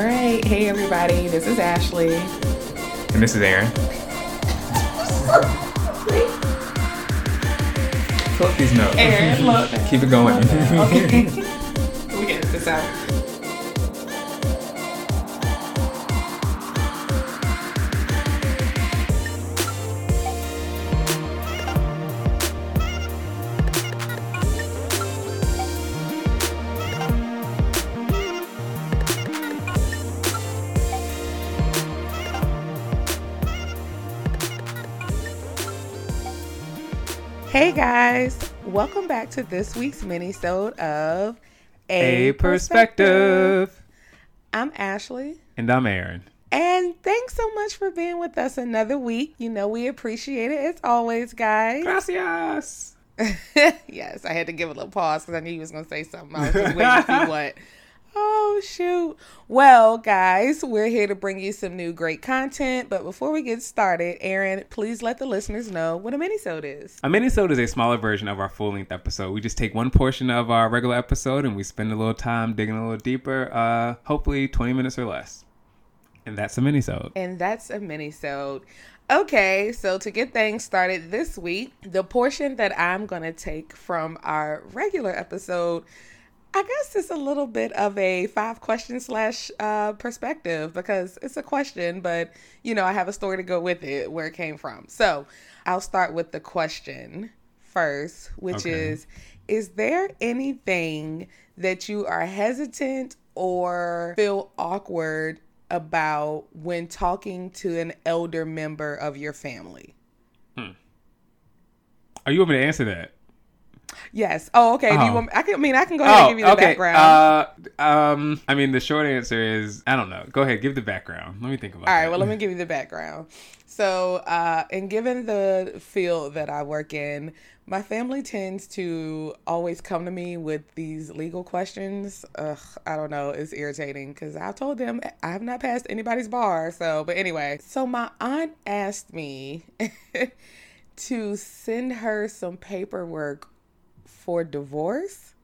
All right. Hey, everybody. This is Ashley. And this is Aaron. Pull these notes. Aaron. Keep it going. Okay. we get this out. Hey guys, welcome back to this week's mini-sode of a-a perspective. I'm Ashley. And I'm Aaron. And thanks so much for being with us another week. You know, we appreciate it as always, guys. Gracias. yes, I had to give a little pause because I knew you was going to say something. I was just waiting to see what. Oh, shoot. Well, guys, we're here to bring you some new great content. But before we get started, Aaron, please let the listeners know what a minisode is. A minisode is a smaller version of our full length episode. We just take one portion of our regular episode and we spend a little time digging a little deeper, uh, hopefully 20 minutes or less. And that's a minisode. And that's a minisode. Okay, so to get things started this week, the portion that I'm going to take from our regular episode I guess it's a little bit of a five question slash uh, perspective because it's a question, but you know, I have a story to go with it where it came from. So I'll start with the question first, which Okay. is Is there anything that you are hesitant or feel awkward about when talking to an elder member of your family? Are you me to answer that? Yes. Oh, okay. Do you Oh. want? I can. I mean, I can go ahead and give you the background. Uh, um, I mean, the short answer is I don't know. Go ahead, give the background. Let me think about All that. well, let me give you the background. So, uh, and given the field that I work in, my family tends to always come to me with these legal questions. Ugh, I don't know, it's irritating because I've told them I have not passed anybody's bar. So, but anyway, so my aunt asked me to send her some paperwork for divorce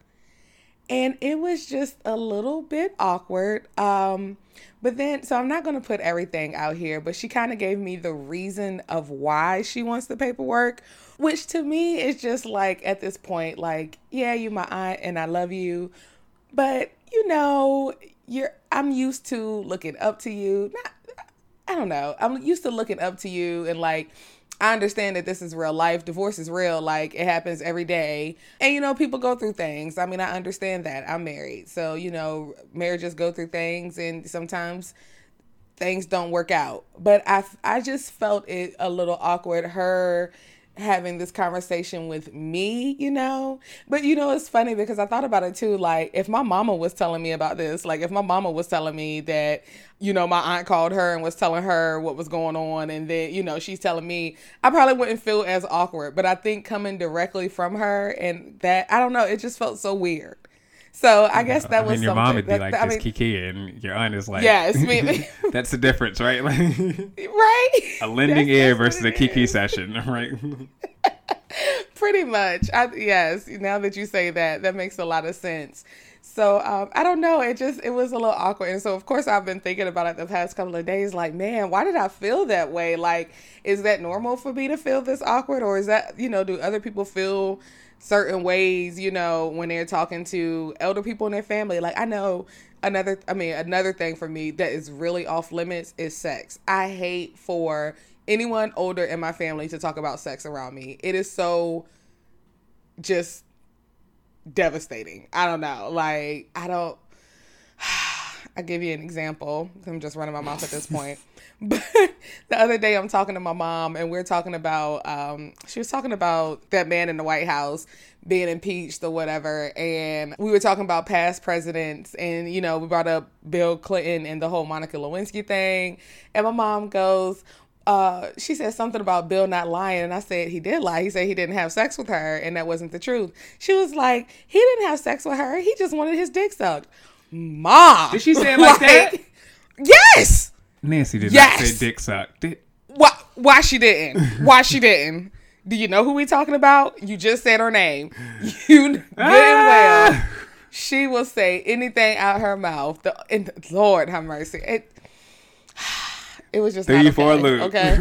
and it was just a little bit awkward um but then so i'm not going to put everything out here but she kind of gave me the reason of why she wants the paperwork which to me is just like at this point like yeah you my aunt and i love you but you know you're i'm used to looking up to you not I don't know. I'm used to looking up to you and like I understand that this is real life. Divorce is real. Like it happens every day. And you know, people go through things. I mean, I understand that. I'm married. So, you know, marriages go through things and sometimes things don't work out. But I I just felt it a little awkward her having this conversation with me, you know. But you know, it's funny because I thought about it too. Like, if my mama was telling me about this, like if my mama was telling me that, you know, my aunt called her and was telling her what was going on, and then, you know, she's telling me, I probably wouldn't feel as awkward. But I think coming directly from her and that, I don't know, it just felt so weird. So I guess that I was mean, your something. mom would be that- like I this mean, Kiki, and your aunt is like, Yes, me- that's the difference, right? Like right? a lending That's- ear that's versus a Kiki is. session, right? Pretty much. I, yes. Now that you say that, that makes a lot of sense. So um, I don't know. It just it was a little awkward, and so of course I've been thinking about it the past couple of days. Like, man, why did I feel that way? Like, is that normal for me to feel this awkward, or is that you know, do other people feel certain ways? You know, when they're talking to elder people in their family. Like, I know another. I mean, another thing for me that is really off limits is sex. I hate for anyone older in my family to talk about sex around me. It is so just devastating. I don't know. Like, I don't. I'll give you an example. I'm just running my mouth at this point. But the other day, I'm talking to my mom, and we're talking about. Um, she was talking about that man in the White House being impeached or whatever, and we were talking about past presidents, and you know, we brought up Bill Clinton and the whole Monica Lewinsky thing, and my mom goes. Uh, she said something about Bill not lying, and I said he did lie. He said he didn't have sex with her, and that wasn't the truth. She was like, he didn't have sex with her. He just wanted his dick sucked. Mom, Did she say it like that? Yes. Nancy did not Yes. say dick suck. Did, Why? Why she didn't? Why she didn't? Do you know who we talking about? You just said her name. You good and well. Ah! she will say anything out her mouth. The, and Lord have mercy. It, it was just not okay, for a loop. Okay.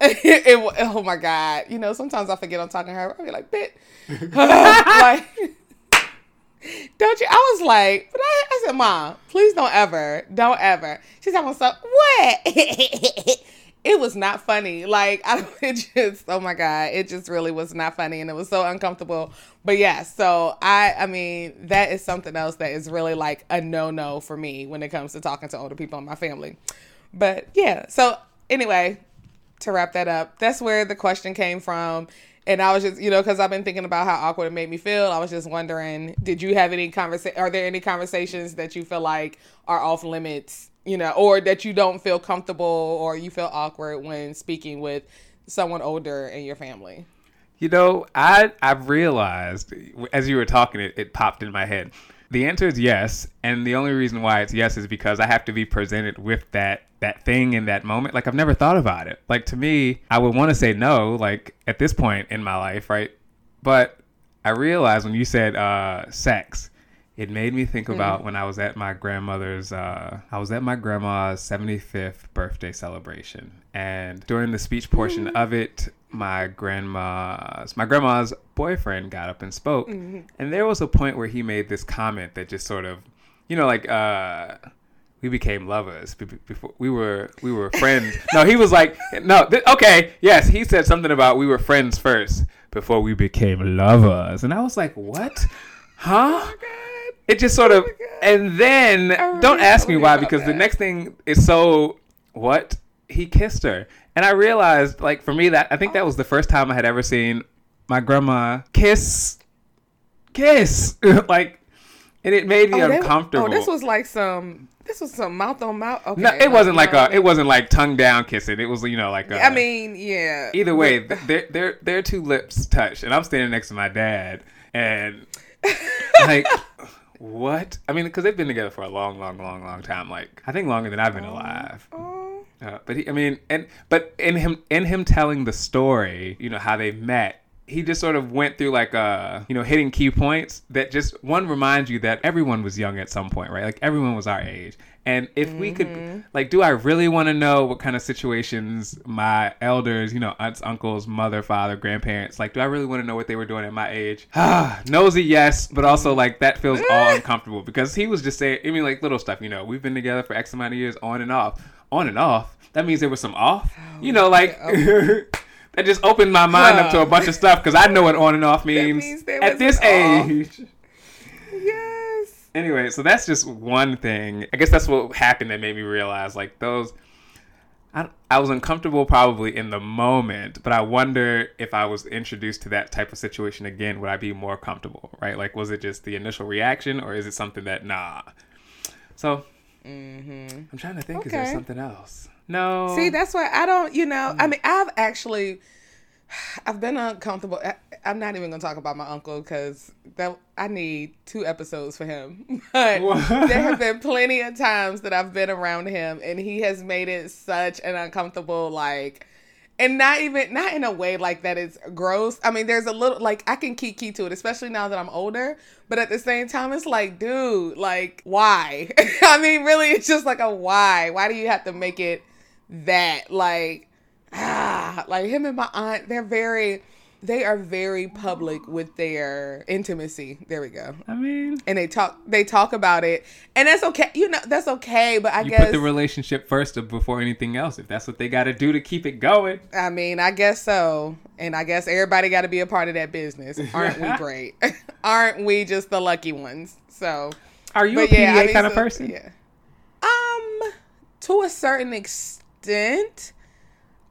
it, it, oh my God. You know, sometimes I forget I'm talking to her. I'll be like, bit. like, don't you? I was like, but I, I said, Mom, please don't ever, don't ever. She's having some, what? it was not funny. Like, I it just, oh my God, it just really was not funny and it was so uncomfortable. But yeah, so I, I mean, that is something else that is really like a no no for me when it comes to talking to older people in my family. But yeah, so anyway, to wrap that up, that's where the question came from. And I was just, you know, because I've been thinking about how awkward it made me feel. I was just wondering, did you have any conversation? Are there any conversations that you feel like are off limits, you know, or that you don't feel comfortable or you feel awkward when speaking with someone older in your family? You know, I I've realized as you were talking, it, it popped in my head. The answer is yes, and the only reason why it's yes is because I have to be presented with that that thing in that moment. Like I've never thought about it. Like to me, I would want to say no, like at this point in my life, right? But I realized when you said uh, sex, it made me think about when I was at my grandmother's. Uh, I was at my grandma's seventy fifth birthday celebration, and during the speech portion of it, my grandma's my grandma's boyfriend got up and spoke, and there was a point where he made this comment that just sort of, you know, like. Uh, we became lovers be- be- before we were we were friends. no, he was like, no, th- okay, yes, he said something about we were friends first before we became lovers, and I was like, what, huh? It just sort of, and then don't ask me why because the next thing is so what he kissed her, and I realized like for me that I think that was the first time I had ever seen my grandma kiss, kiss like. And it made me Oh, they- uncomfortable. oh, this was like some. This was some mouth on mouth. Okay, No, it wasn't like a. It wasn't like tongue down kissing. It was you know like. A, I mean, yeah. either way, their their their two lips touched, and I'm standing next to my dad, and like, what? I mean, because they've been together for a long, long, long, long time. Like, I think longer than I've been oh, alive. Oh, Uh, but he, I mean, and but in him in him telling the story, you know how they met. He just sort of went through like uh you know hitting key points that just one reminds you that everyone was young at some point, right? Like everyone was our age. And if we could like do I really want to know what kind of situations my elders, you know, aunts, uncles, mother, father, grandparents, like do I really want to know what they were doing at my age? Ah, nosy yes, but also like that feels all uncomfortable because he was just saying I mean like little stuff, you know, we've been together for X amount of years on and off. On and off. That means there was some off. You oh, know, like that just opened my mind up to a bunch of stuff because I know what on and off means, means at this an off. age. yes. Anyway, so that's just one thing. I guess that's what happened that made me realize like those. I, I was uncomfortable probably in the moment, but I wonder if I was introduced to that type of situation again, would I be more comfortable, right? Like, was it just the initial reaction or is it something that, nah? So, I'm trying to think, is there something else? No. See, that's why I don't, you know, Mm. I mean, I've actually, I've been uncomfortable. I, I'm not even going to talk about my uncle because that I need two episodes for him. But there have been plenty of times that I've been around him and he has made it such an uncomfortable, like, and not even not in a way like that is gross. I mean, there's a little like I can key key to it, especially now that I'm older. But at the same time, it's like, dude, like why? I mean, really, it's just like a why. Why do you have to make it that? Like, ah, like him and my aunt, they're very, they are very public with their intimacy. There we go. I mean, And they talk, they talk about it, and that's okay. You know, that's okay. But I you guess put the relationship first before anything else. If that's what they got to do to keep it going. I mean, I guess so. And I guess everybody got to be a part of that business. Aren't we great? Aren't we just the lucky ones? So, Are you a PDA yeah, I mean, kind of person? Yeah. Um, to a certain extent,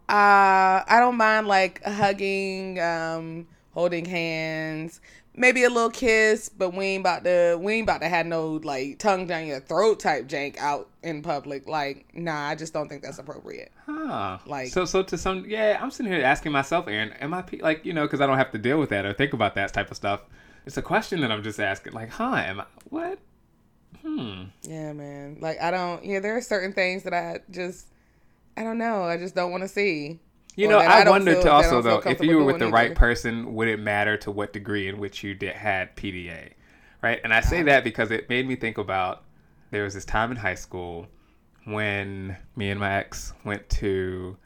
uh, I don't mind like hugging, um, holding hands, maybe a little kiss, but we ain't about to we ain't about to have no like tongue down your throat type jank out in public. Like, nah, I just don't think that's appropriate. Huh. Like- so, so to some, yeah, I'm sitting here asking myself, Aaron, am I like, you know, because I don't have to deal with that or think about that type of stuff. It's a question that I'm just asking, like, huh, am I what? Hmm. Yeah, man. Like I don't. Yeah, there are certain things that I just. I don't know. I just don't want to see. You Or know, I, don't wonder feel- also though, if you were with the doing right person, would it matter to what degree in which you did had PDA, right? And I say that because it made me think about there was this time in high school when me and my ex went to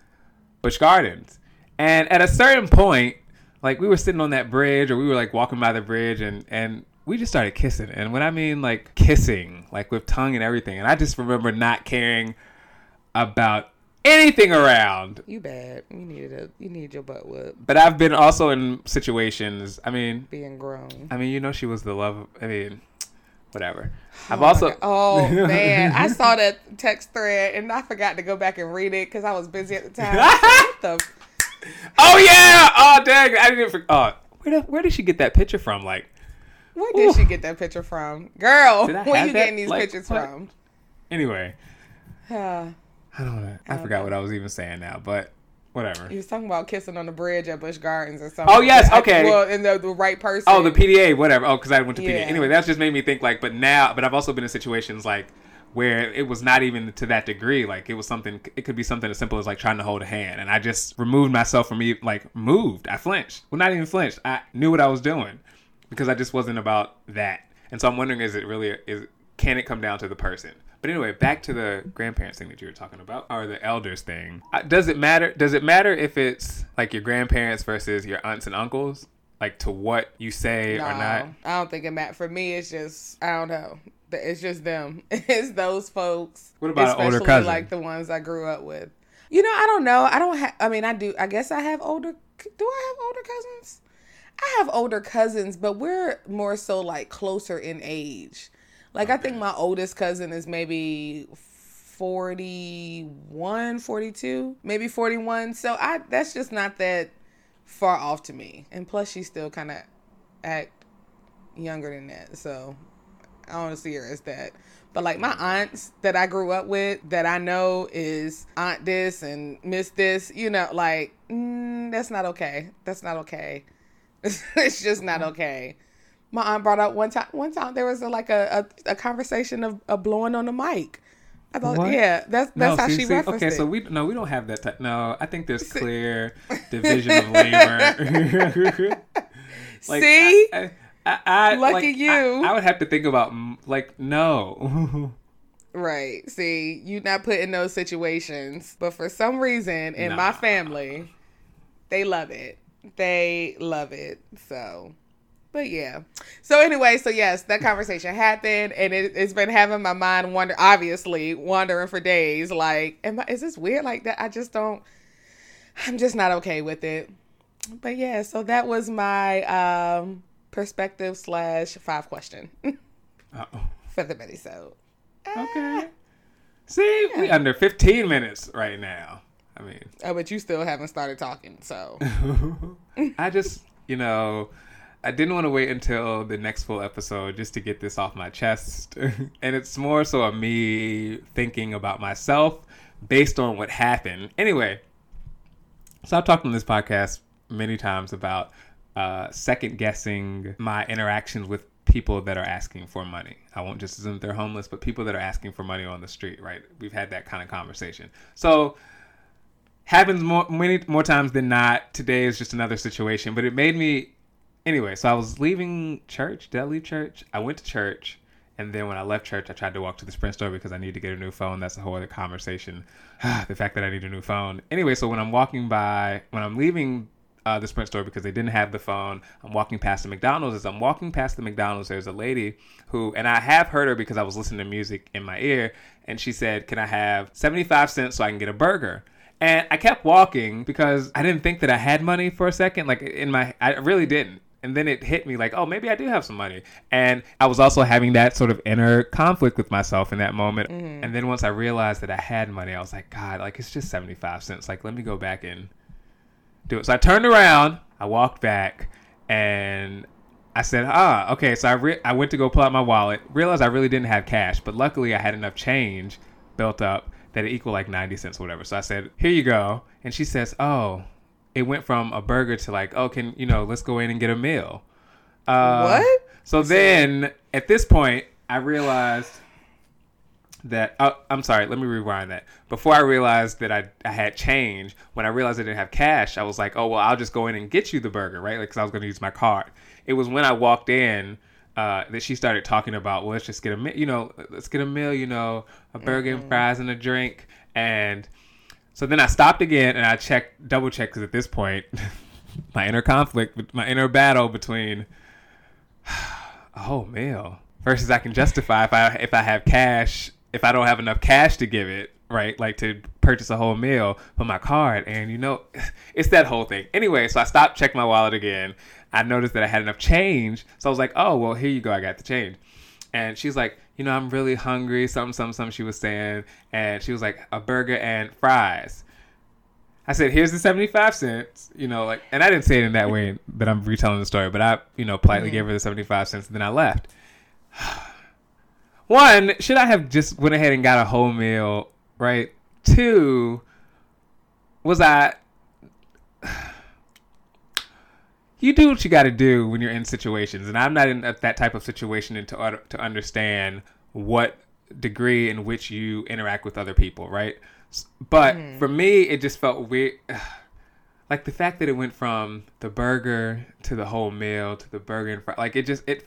Busch Gardens. And at a certain point, like we were sitting on that bridge or we were like walking by the bridge and and we just started kissing. And when I mean like kissing, like with tongue and everything, and I just remember not caring about anything around. You bad. You needed a you needed your butt whooped. But I've been also in situations. I mean, being grown. I mean, you know, she was the love. Of, I mean, whatever. I've Oh also. God. Oh man, I saw that text thread and I forgot to go back and read it because I was busy at the time. what the? oh yeah! Oh dang! I didn't. For, oh, where did, where did she get that picture from? Like, Where did she get that picture from, girl? Where you that? getting these Like, pictures what? from? anyway, Uh, I don't know. I forgot what I was even saying now, but whatever. you was talking about kissing on the bridge at Busch Gardens or something. Oh, yes, I- okay. well, and the, the right person. Oh, the PDA, whatever. Oh, because I went to PDA. Yeah. Anyway, that's just made me think like, but now, but I've also been in situations like where it was not even to that degree. Like it was something. It could be something as simple as like trying to hold a hand, and I just removed myself from me. Like moved. I flinched. Well, not even flinched. I knew what I was doing because I just wasn't about that. And so I'm wondering, is it really is? Can it come down to the person? But anyway, back to the grandparents thing that you were talking about, or the elders thing. Does it matter? Does it matter if it's like your grandparents versus your aunts and uncles? Like to what you say No, or not? I don't think it matters. For me, it's just I don't know. It's just them. It's those folks. What about an older especially, cousin? Like the ones I grew up with. You know, I don't know. I don't have. I mean, I do. I guess I have older. Do I have older cousins? I have older cousins, but we're more so like closer in age. Like I think my oldest cousin is maybe 41, 42, maybe 41. So I that's just not that far off to me. And plus she's still kind of act younger than that. So I don't see her as that. But like my aunts that I grew up with, that I know is aunt this and miss this, you know, like mm, that's not okay. That's not okay. it's just not okay. My aunt brought up one time. One time there was a, like a, a, a conversation of, of blowing on the mic. I thought, What? yeah, that's that's how see- she see, referenced Okay, it. so we no, we don't have that. Type, no, I think there's clear division of labor. Like, See? I, I, I, Lucky like, you. I, I would have to think about mm, like no. Right. See, you not put in those situations, but for some reason in Nah. my family, they love it. They love it. So, but yeah. So anyway, so yes, that conversation happened, and it, it's been having my mind wander, obviously wandering for days. Like, am I? Is this weird? Like that? I just don't. I'm just not okay with it. But yeah, so that was my um perspective slash five question Uh-oh. for the episode. Okay. See, we under 15 minutes right now. I mean, Oh, but you still haven't started talking, so I just, you know, I didn't want to wait until the next full episode just to get this off my chest. and it's more so of me thinking about myself based on what happened. Anyway, so I've talked on this podcast many times about uh, second guessing my interactions with people that are asking for money. I won't just assume they're homeless, but people that are asking for money on the street, right? We've had that kind of conversation. So happens more many more times than not. Today is just another situation, but it made me anyway. So I was leaving church. Did I leave church? I went to church, and then when I left church, I tried to walk to the Sprint store because I need to get a new phone. That's a whole other conversation. the fact that I need a new phone. Anyway, so when I'm walking by, when I'm leaving. Uh, the Sprint store because they didn't have the phone. I'm walking past the McDonald's. As I'm walking past the McDonald's, there's a lady who, and I have heard her because I was listening to music in my ear, and she said, "Can I have 75 cents so I can get a burger?" And I kept walking because I didn't think that I had money for a second. Like in my, I really didn't. And then it hit me like, oh, maybe I do have some money. And I was also having that sort of inner conflict with myself in that moment. And then once I realized that I had money, I was like, God, like it's just 75 cents. Like, let me go back and do it. So I turned around, I walked back, and I said, ah, okay. So I, re- I went to go pull out my wallet, realized I really didn't have cash, but luckily I had enough change built up that it equaled like 90 cents or whatever. So I said, here you go. And she says, oh, it went from a burger to like, oh, can, you know, let's go in and get a meal. Uh, What? So then at this point, I realized that oh, I'm sorry, let me rewind that. Before I realized that I, I had change, when I realized I didn't have cash, I was like, oh well, I'll just go in and get you the burger, right? Like, cause I was going to use my card. It was when I walked in uh, that she started talking about. Well, let's just get a you know, let's get a meal, you know, a burger and fries and a drink. And so then I stopped again and I checked, double checked, because at this point, my inner conflict, my inner battle between a whole meal versus I can justify if I if I have cash, if I don't have enough cash to give it, right? Like to purchase a whole meal for my card. And you know, it's that whole thing. Anyway, so I stopped, checked my wallet again. I noticed that I had enough change. So I was like, oh, well, here you go. I got the change. And she's like, you know, I'm really hungry. Something, something, something she was saying. And she was like, a burger and fries. I said, here's the 75 cents, you know, like, and I didn't say it in that way that I'm retelling the story, but I, you know, politely gave mm-hmm. her the 75 cents and then I left. One, should I have just went ahead and got a whole meal, right? Two, was I, you do what you got to do when you're in situations, and I'm not in that type of situation to to understand what degree in which you interact with other people, right? But mm. for me, it just felt weird. Like the fact that it went from the burger to the whole meal to the burger and like it just it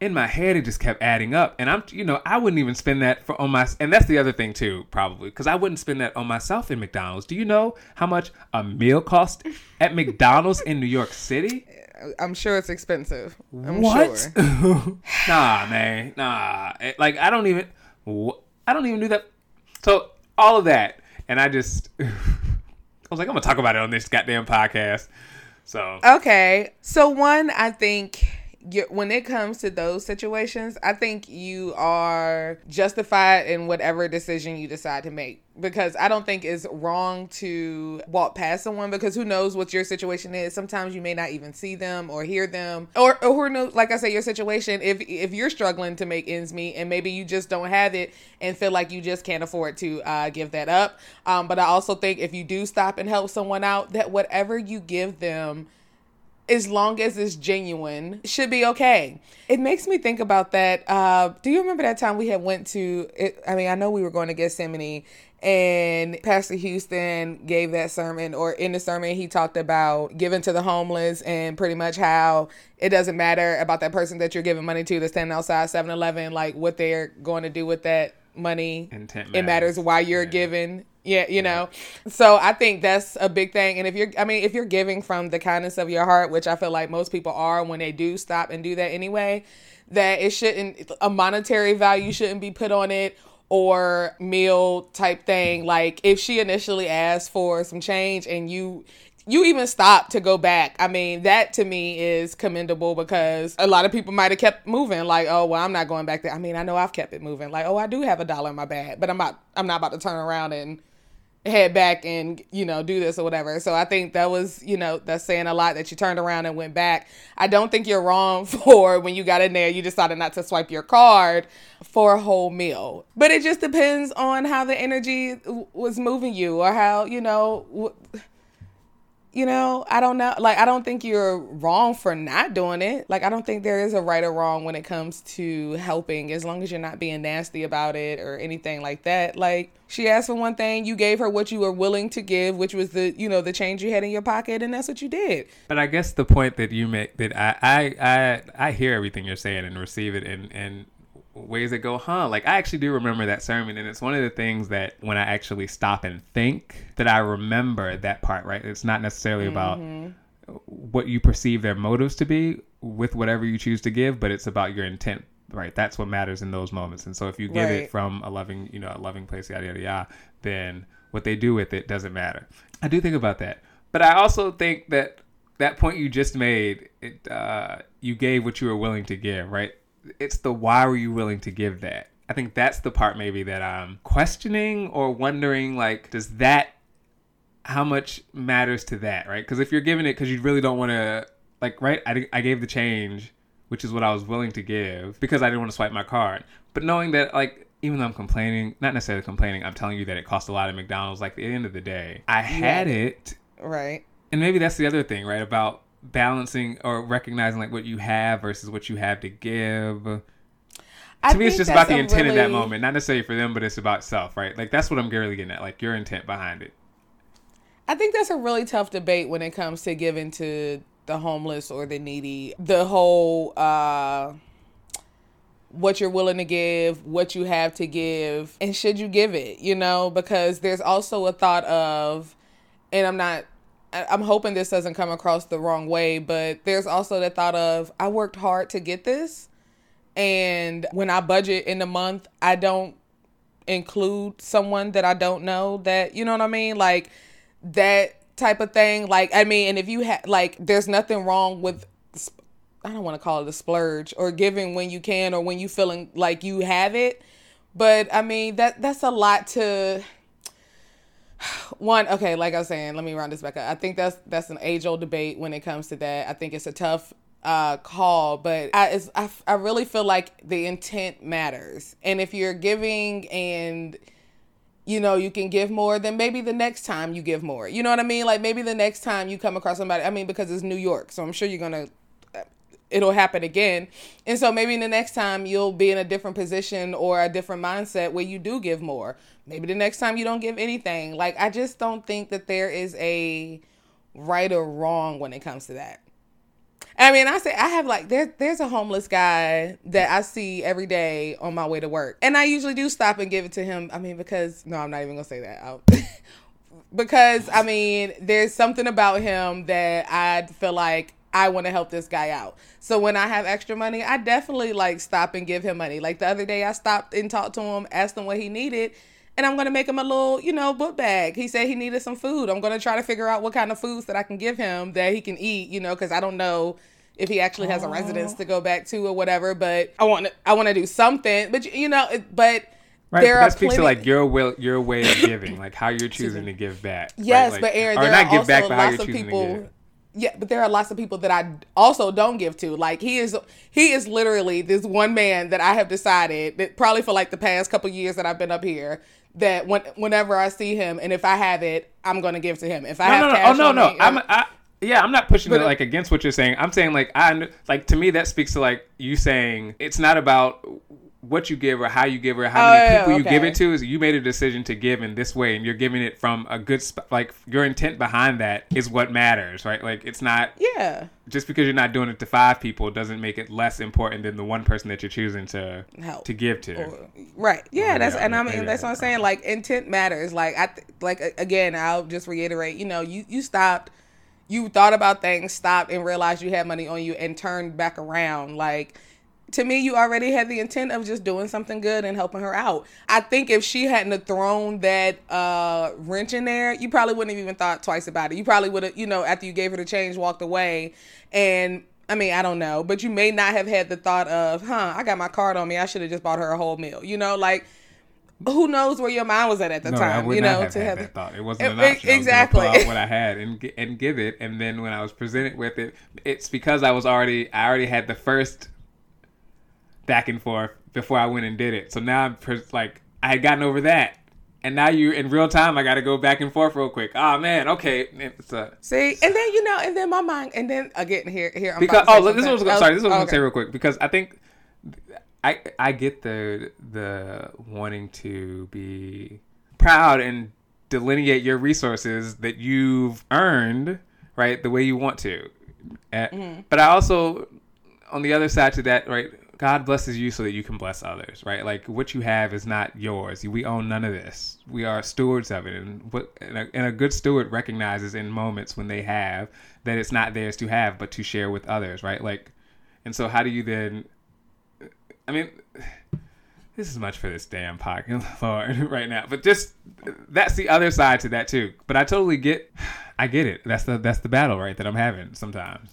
in my head it just kept adding up. And i'm you know i wouldn't even spend that for on my and that's the other thing too probably because i wouldn't spend that on myself in mcdonald's. Do you know how much a meal cost at mcdonald's in new york city? Uh, I'm sure it's expensive. I'm what? sure. Nah man nah. Like i don't even i don't even do that. So all of that and i just i was like i'm gonna talk about it on this goddamn podcast. So okay so one i think when it comes to those situations, I think you are justified in whatever decision you decide to make because I don't think it's wrong to walk past someone because who knows what your situation is. Sometimes you may not even see them or hear them, or, or who knows, like I say, your situation. If if you're struggling to make ends meet and maybe you just don't have it and feel like you just can't afford to uh, give that up. Um, but I also think if you do stop and help someone out, that whatever you give them as long as it's genuine, should be okay. It makes me think about that. Uh, do you remember that time we had went to? It, I mean, I know we were going to Gethsemane, and Pastor Houston gave that sermon, or in the sermon, he talked about giving to the homeless and pretty much how it doesn't matter about that person that you're giving money to that's standing outside 7 Eleven, like what they're going to do with that money. Intent matters. It matters why you're yeah. giving yeah, you know. So I think that's a big thing. And if you're I mean, if you're giving from the kindness of your heart, which I feel like most people are when they do stop and do that anyway, that it shouldn't a monetary value shouldn't be put on it or meal type thing. Like if she initially asked for some change and you you even stop to go back. I mean, that to me is commendable because a lot of people might have kept moving. Like, oh well, I'm not going back there. I mean, I know I've kept it moving. Like, oh, I do have a dollar in my bag, but I'm not. I'm not about to turn around and head back and you know do this or whatever so i think that was you know that's saying a lot that you turned around and went back i don't think you're wrong for when you got in there you decided not to swipe your card for a whole meal but it just depends on how the energy was moving you or how you know you know, I don't know. Like, I don't think you're wrong for not doing it. Like, I don't think there is a right or wrong when it comes to helping, as long as you're not being nasty about it or anything like that. Like, she asked for one thing, you gave her what you were willing to give, which was the, you know, the change you had in your pocket, and that's what you did. But I guess the point that you make that I, I, I, I hear everything you're saying and receive it, and and ways that go, huh? Like I actually do remember that sermon, and it's one of the things that when I actually stop and think that I remember that part. Right? It's not necessarily mm-hmm. about what you perceive their motives to be with whatever you choose to give, but it's about your intent. Right? That's what matters in those moments. And so if you give right. it from a loving, you know, a loving place, yada yada yada, then what they do with it doesn't matter. I do think about that, but I also think that that point you just made, it uh, you gave what you were willing to give. Right? It's the why were you willing to give that? I think that's the part maybe that I'm questioning or wondering like does that how much matters to that, right? Because if you're giving it because you really don't want to like right, I, I gave the change, which is what I was willing to give because I didn't want to swipe my card. But knowing that like even though I'm complaining, not necessarily complaining, I'm telling you that it cost a lot at McDonald's. Like at the end of the day, I had yeah. it. Right. And maybe that's the other thing, right? About balancing or recognizing like what you have versus what you have to give. I to me, it's just about the intent really... in that moment, not necessarily for them, but it's about self, right? Like that's what I'm really getting at, like your intent behind it. I think that's a really tough debate when it comes to giving to the homeless or the needy. The whole uh what you're willing to give, what you have to give, and should you give it, you know, because there's also a thought of, and I'm not, I'm hoping this doesn't come across the wrong way, but there's also the thought of, I worked hard to get this. And when I budget in the month, I don't include someone that I don't know that, you know what I mean? Like that type of thing. Like, I mean, and if you have, like, there's nothing wrong with I don't want to call it a splurge or giving when you can or when you feeling like you have it. But I mean that that's a lot to one, okay, like I was saying, let me round this back up. I think that's that's an age old debate when it comes to that. I think it's a tough uh, call, but I, I I really feel like the intent matters. And if you're giving and you know, you can give more, then maybe the next time you give more. You know what I mean? Like maybe the next time you come across somebody, I mean, because it's New York, so I'm sure you're gonna it'll happen again. And so maybe the next time you'll be in a different position or a different mindset where you do give more. Maybe the next time you don't give anything. Like I just don't think that there is a right or wrong when it comes to that. I mean, I say I have like there there's a homeless guy that I see every day on my way to work. And I usually do stop and give it to him. I mean, because no, I'm not even going to say that. out. because I mean, there's something about him that I feel like I want to help this guy out. So when I have extra money, I definitely like stop and give him money. Like the other day, I stopped and talked to him, asked him what he needed, and I'm gonna make him a little, you know, book bag. He said he needed some food. I'm gonna try to figure out what kind of foods that I can give him that he can eat, you know, because I don't know if he actually has a residence to go back to or whatever. But I want to, I want to do something. But you know, but. Right, there that speaks plenty- to like your will, your way of giving, like how you're choosing to give back. Yes, right? like, but Aaron, there are also lots of people yeah, but there are lots of people that I also don't give to. Like he is he is literally this one man that I have decided that probably for like the past couple years that I've been up here that when whenever I see him and if I have it, I'm going to give to him. If I no, have no, no. cash oh no, no. Me, I'm I, yeah, I'm not pushing it like against what you're saying. I'm saying like I like to me that speaks to like you saying it's not about what you give or how you give or how oh, many oh, people okay. you give it to is you made a decision to give in this way and you're giving it from a good spot like your intent behind that is what matters right? Like it's not yeah. just because you're not doing it to five people doesn't make it less important than the one person that you're choosing to help. to give to. Or, right. Yeah that's and i mean that's what i'm saying like intent matters. Like i th- like again i'll just reiterate you know you you stopped you thought about things stopped and realized you had money on you and turned back around. Like to me, you already had the intent of just doing something good and helping her out. I think if she hadn't thrown that uh, wrench in there, you probably wouldn't have even thought twice about it. You probably would have, you know, after you gave her the change, walked away. And I mean, I don't know, but you may not have had the thought of, huh, I got my card on me. I should have just bought her a whole meal. You know, like who knows where your mind was at at the no, time? you know, have to have that thought. It wasn't an option. Exactly. I what I had and and give it, and then when I was presented with it, it's because I was already I already had the first back and forth before I went and did it. So now I'm like, I had gotten over that. And now you in real time, I got to go back and forth real quick. Oh man, okay. A, See, and then you know, and then my mind, and then again here, here. I'm because oh, this was sorry, this was gonna say real quick because I think I I get the the wanting to be proud and delineate your resources that you've earned right the way you want to, mm-hmm. but I also on the other side to that right God blesses you so that you can bless others, right? Like what you have is not yours. We own none of this. We are stewards of it, and what and a, and a good steward recognizes in moments when they have that it's not theirs to have, but to share with others, right? Like, and so how do you then? I mean, this is much for this damn podcast, Lord, right now. But just that's the other side to that too. But I totally get, I get it. That's the that's the battle, right? That I'm having sometimes,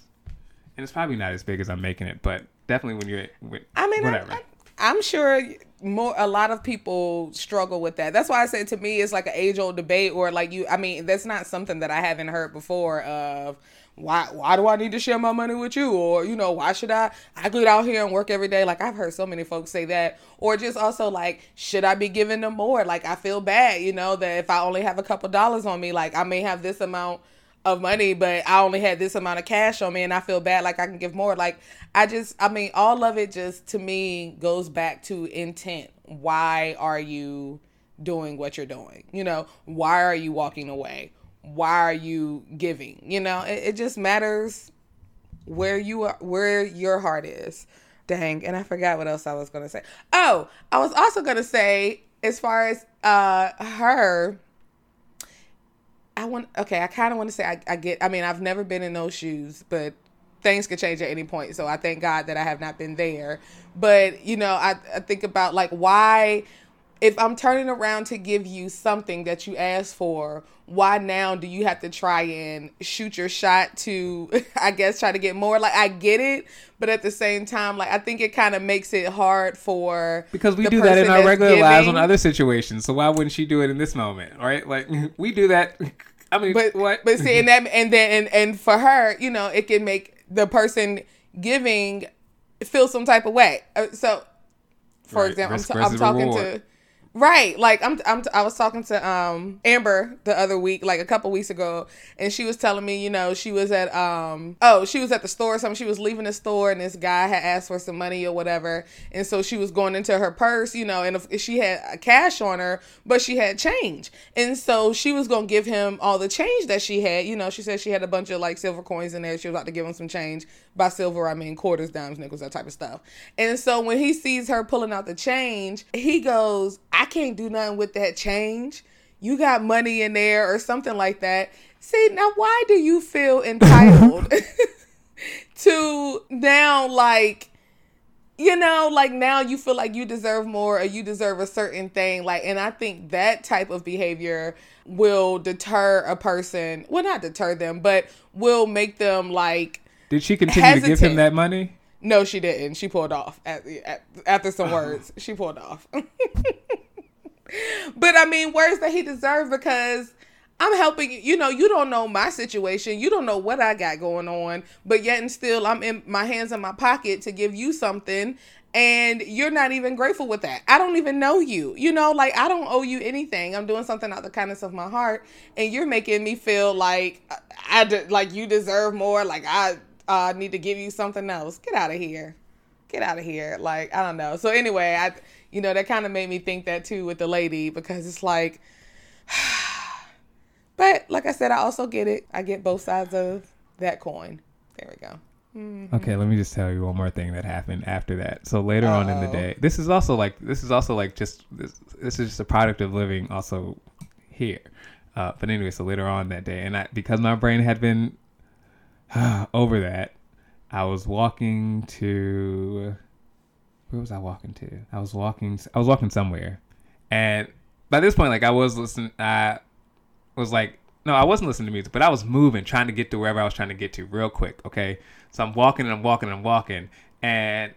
and it's probably not as big as I'm making it, but definitely when you're. When, I mean, whatever. I, I'm sure more a lot of people struggle with that. That's why I said to me it's like an age old debate or like you I mean that's not something that I haven't heard before of why why do I need to share my money with you or you know why should I I get out here and work every day like I've heard so many folks say that or just also like should I be giving them more like I feel bad you know that if I only have a couple dollars on me like I may have this amount of money, but I only had this amount of cash on me and I feel bad like I can give more. Like I just I mean all of it just to me goes back to intent. Why are you doing what you're doing? You know, why are you walking away? Why are you giving? You know, it, it just matters where you are where your heart is. Dang, and I forgot what else I was gonna say. Oh, I was also gonna say, as far as uh her, I want okay, I kind of want to say I, I get. I mean, I've never been in those shoes, but things could change at any point. So I thank God that I have not been there. But you know, I, I think about like why if I'm turning around to give you something that you asked for, why now do you have to try and shoot your shot to, I guess, try to get more? Like, I get it, but at the same time, like, I think it kind of makes it hard for. Because we do that in our regular giving. lives on other situations. So why wouldn't she do it in this moment? Right? Like, we do that. I mean, but what? But see, and that, and then, and, and for her, you know, it can make the person giving feel some type of way. Uh, so, for right. example, I'm, t- I'm talking reward. to Right. Like I'm, I'm I was talking to um Amber the other week, like a couple weeks ago, and she was telling me, you know, she was at um oh, she was at the store or something. She was leaving the store and this guy had asked for some money or whatever. And so she was going into her purse, you know, and if she had a cash on her, but she had change. And so she was gonna give him all the change that she had. You know, she said she had a bunch of like silver coins in there. She was about to give him some change. By silver I mean quarters, dimes, nickels, that type of stuff. And so when he sees her pulling out the change, he goes, I can't do nothing with that change. You got money in there or something like that. See, now why do you feel entitled to now like you know, like now you feel like you deserve more or you deserve a certain thing. Like, and I think that type of behavior will deter a person. Well, not deter them, but will make them like. Did she continue hesitant. to give him that money? No, she didn't. She pulled off at, at, after some words. She pulled off. but I mean, words that he deserved because I'm helping you. You know, you don't know my situation. You don't know what I got going on. But yet and still, I'm in my hands in my pocket to give you something. And you're not even grateful with that. I don't even know you. You know, like I don't owe you anything. I'm doing something out of the kindness of my heart, and you're making me feel like I, I like you deserve more. Like I uh, need to give you something else. Get out of here. Get out of here. Like I don't know. So anyway, I you know, that kind of made me think that too with the lady because it's like, but like I said, I also get it. I get both sides of that coin. There we go. Mm-hmm. Okay, let me just tell you one more thing that happened after that. So later Uh-oh. on in the day, this is also like this is also like just this, this is just a product of living also here. Uh, but anyway, so later on that day, and I because my brain had been uh, over that, I was walking to where was I walking to? I was walking. I was walking somewhere, and by this point, like I was listening. I was like, no, I wasn't listening to music, but I was moving, trying to get to wherever I was trying to get to real quick. Okay, so I'm walking and I'm walking and I'm walking, and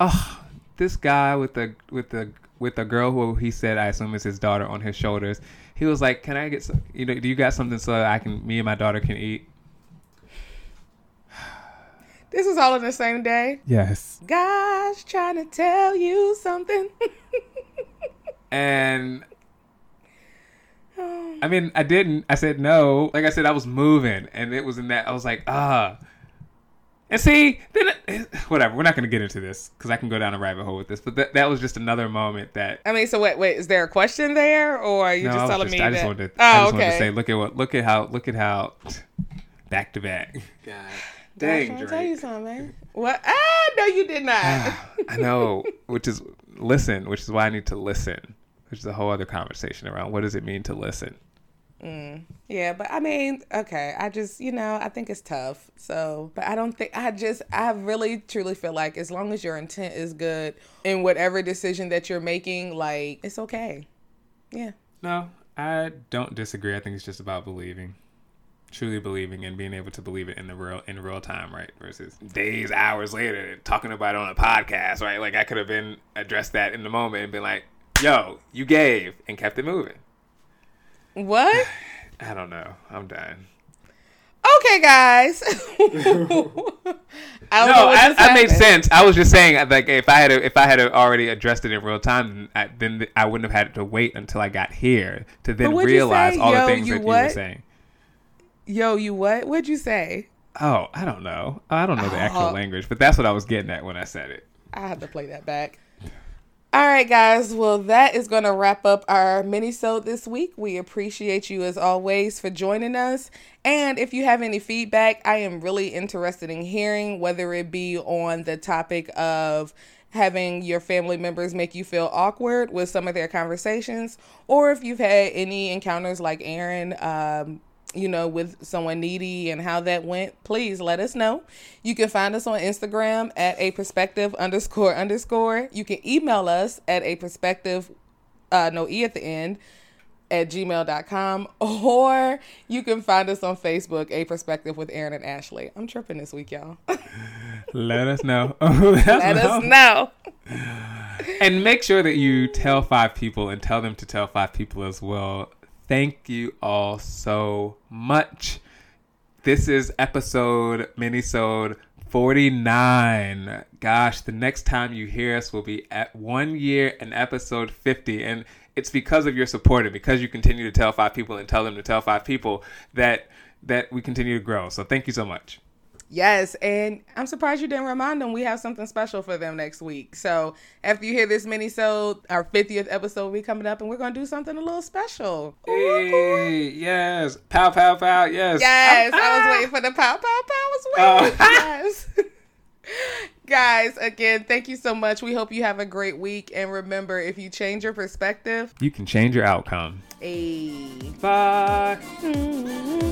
oh, this guy with the with the with the girl who he said I assume is his daughter on his shoulders. He was like, "Can I get some? You know, do you got something so I can me and my daughter can eat?" This was all in the same day. Yes. God's trying to tell you something. and I mean, I didn't. I said no. Like I said, I was moving, and it was in that. I was like, ah. And see, then it, whatever. We're not going to get into this because I can go down a rabbit hole with this. But that that was just another moment that. I mean, so wait, wait. Is there a question there, or are you no, just telling just, me I that? Just wanted to, oh, I just okay. wanted to say, look at what, look at how, look at how, back to back. God. Dang, Drake. tell you something, man. What? Ah, no, you did not. I know, which is listen, which is why I need to listen, which is a whole other conversation around what does it mean to listen. Mm, yeah, but I mean, okay, I just, you know, I think it's tough. So, but I don't think, I just, I really truly feel like as long as your intent is good in whatever decision that you're making, like, it's okay. Yeah. No, I don't disagree. I think it's just about believing truly believing and being able to believe it in the real in real time, right? Versus days, hours later, talking about it on a podcast, right? Like I could have been addressed that in the moment and been like, "Yo, you gave," and kept it moving. What? I don't know. I'm done. Okay, guys. I no, I, that made sense. I was just saying, like, if I had a, if I had already addressed it in real time, I, then I wouldn't have had to wait until I got here to then realize all Yo, the things that what? you were saying. Yo, you what? What'd you say? Oh, I don't know. I don't know the actual oh. language, but that's what I was getting at when I said it. I have to play that back. All right, guys. Well, that is going to wrap up our mini-sode this week. We appreciate you as always for joining us. And if you have any feedback, I am really interested in hearing whether it be on the topic of having your family members make you feel awkward with some of their conversations, or if you've had any encounters like Aaron, um, you know, with someone needy and how that went, please let us know. You can find us on Instagram at a perspective underscore underscore. You can email us at a perspective, uh, no E at the end, at gmail.com, or you can find us on Facebook, A Perspective with Aaron and Ashley. I'm tripping this week, y'all. Let us know. let, let us know. and make sure that you tell five people and tell them to tell five people as well Thank you all so much. This is episode minisode 49. Gosh, the next time you hear us will be at one year and episode 50. And it's because of your support and because you continue to tell five people and tell them to tell five people that that we continue to grow. So thank you so much. Yes, and I'm surprised you didn't remind them we have something special for them next week. So after you hear this minisode our 50th episode will be coming up and we're gonna do something a little special. Hey, yes. Pow pow pow, yes. Yes, I was waiting for the pow pow pow. I was waiting. Oh. yes. Guys, again, thank you so much. We hope you have a great week. And remember, if you change your perspective, you can change your outcome. Hey. Bye. Mm-hmm.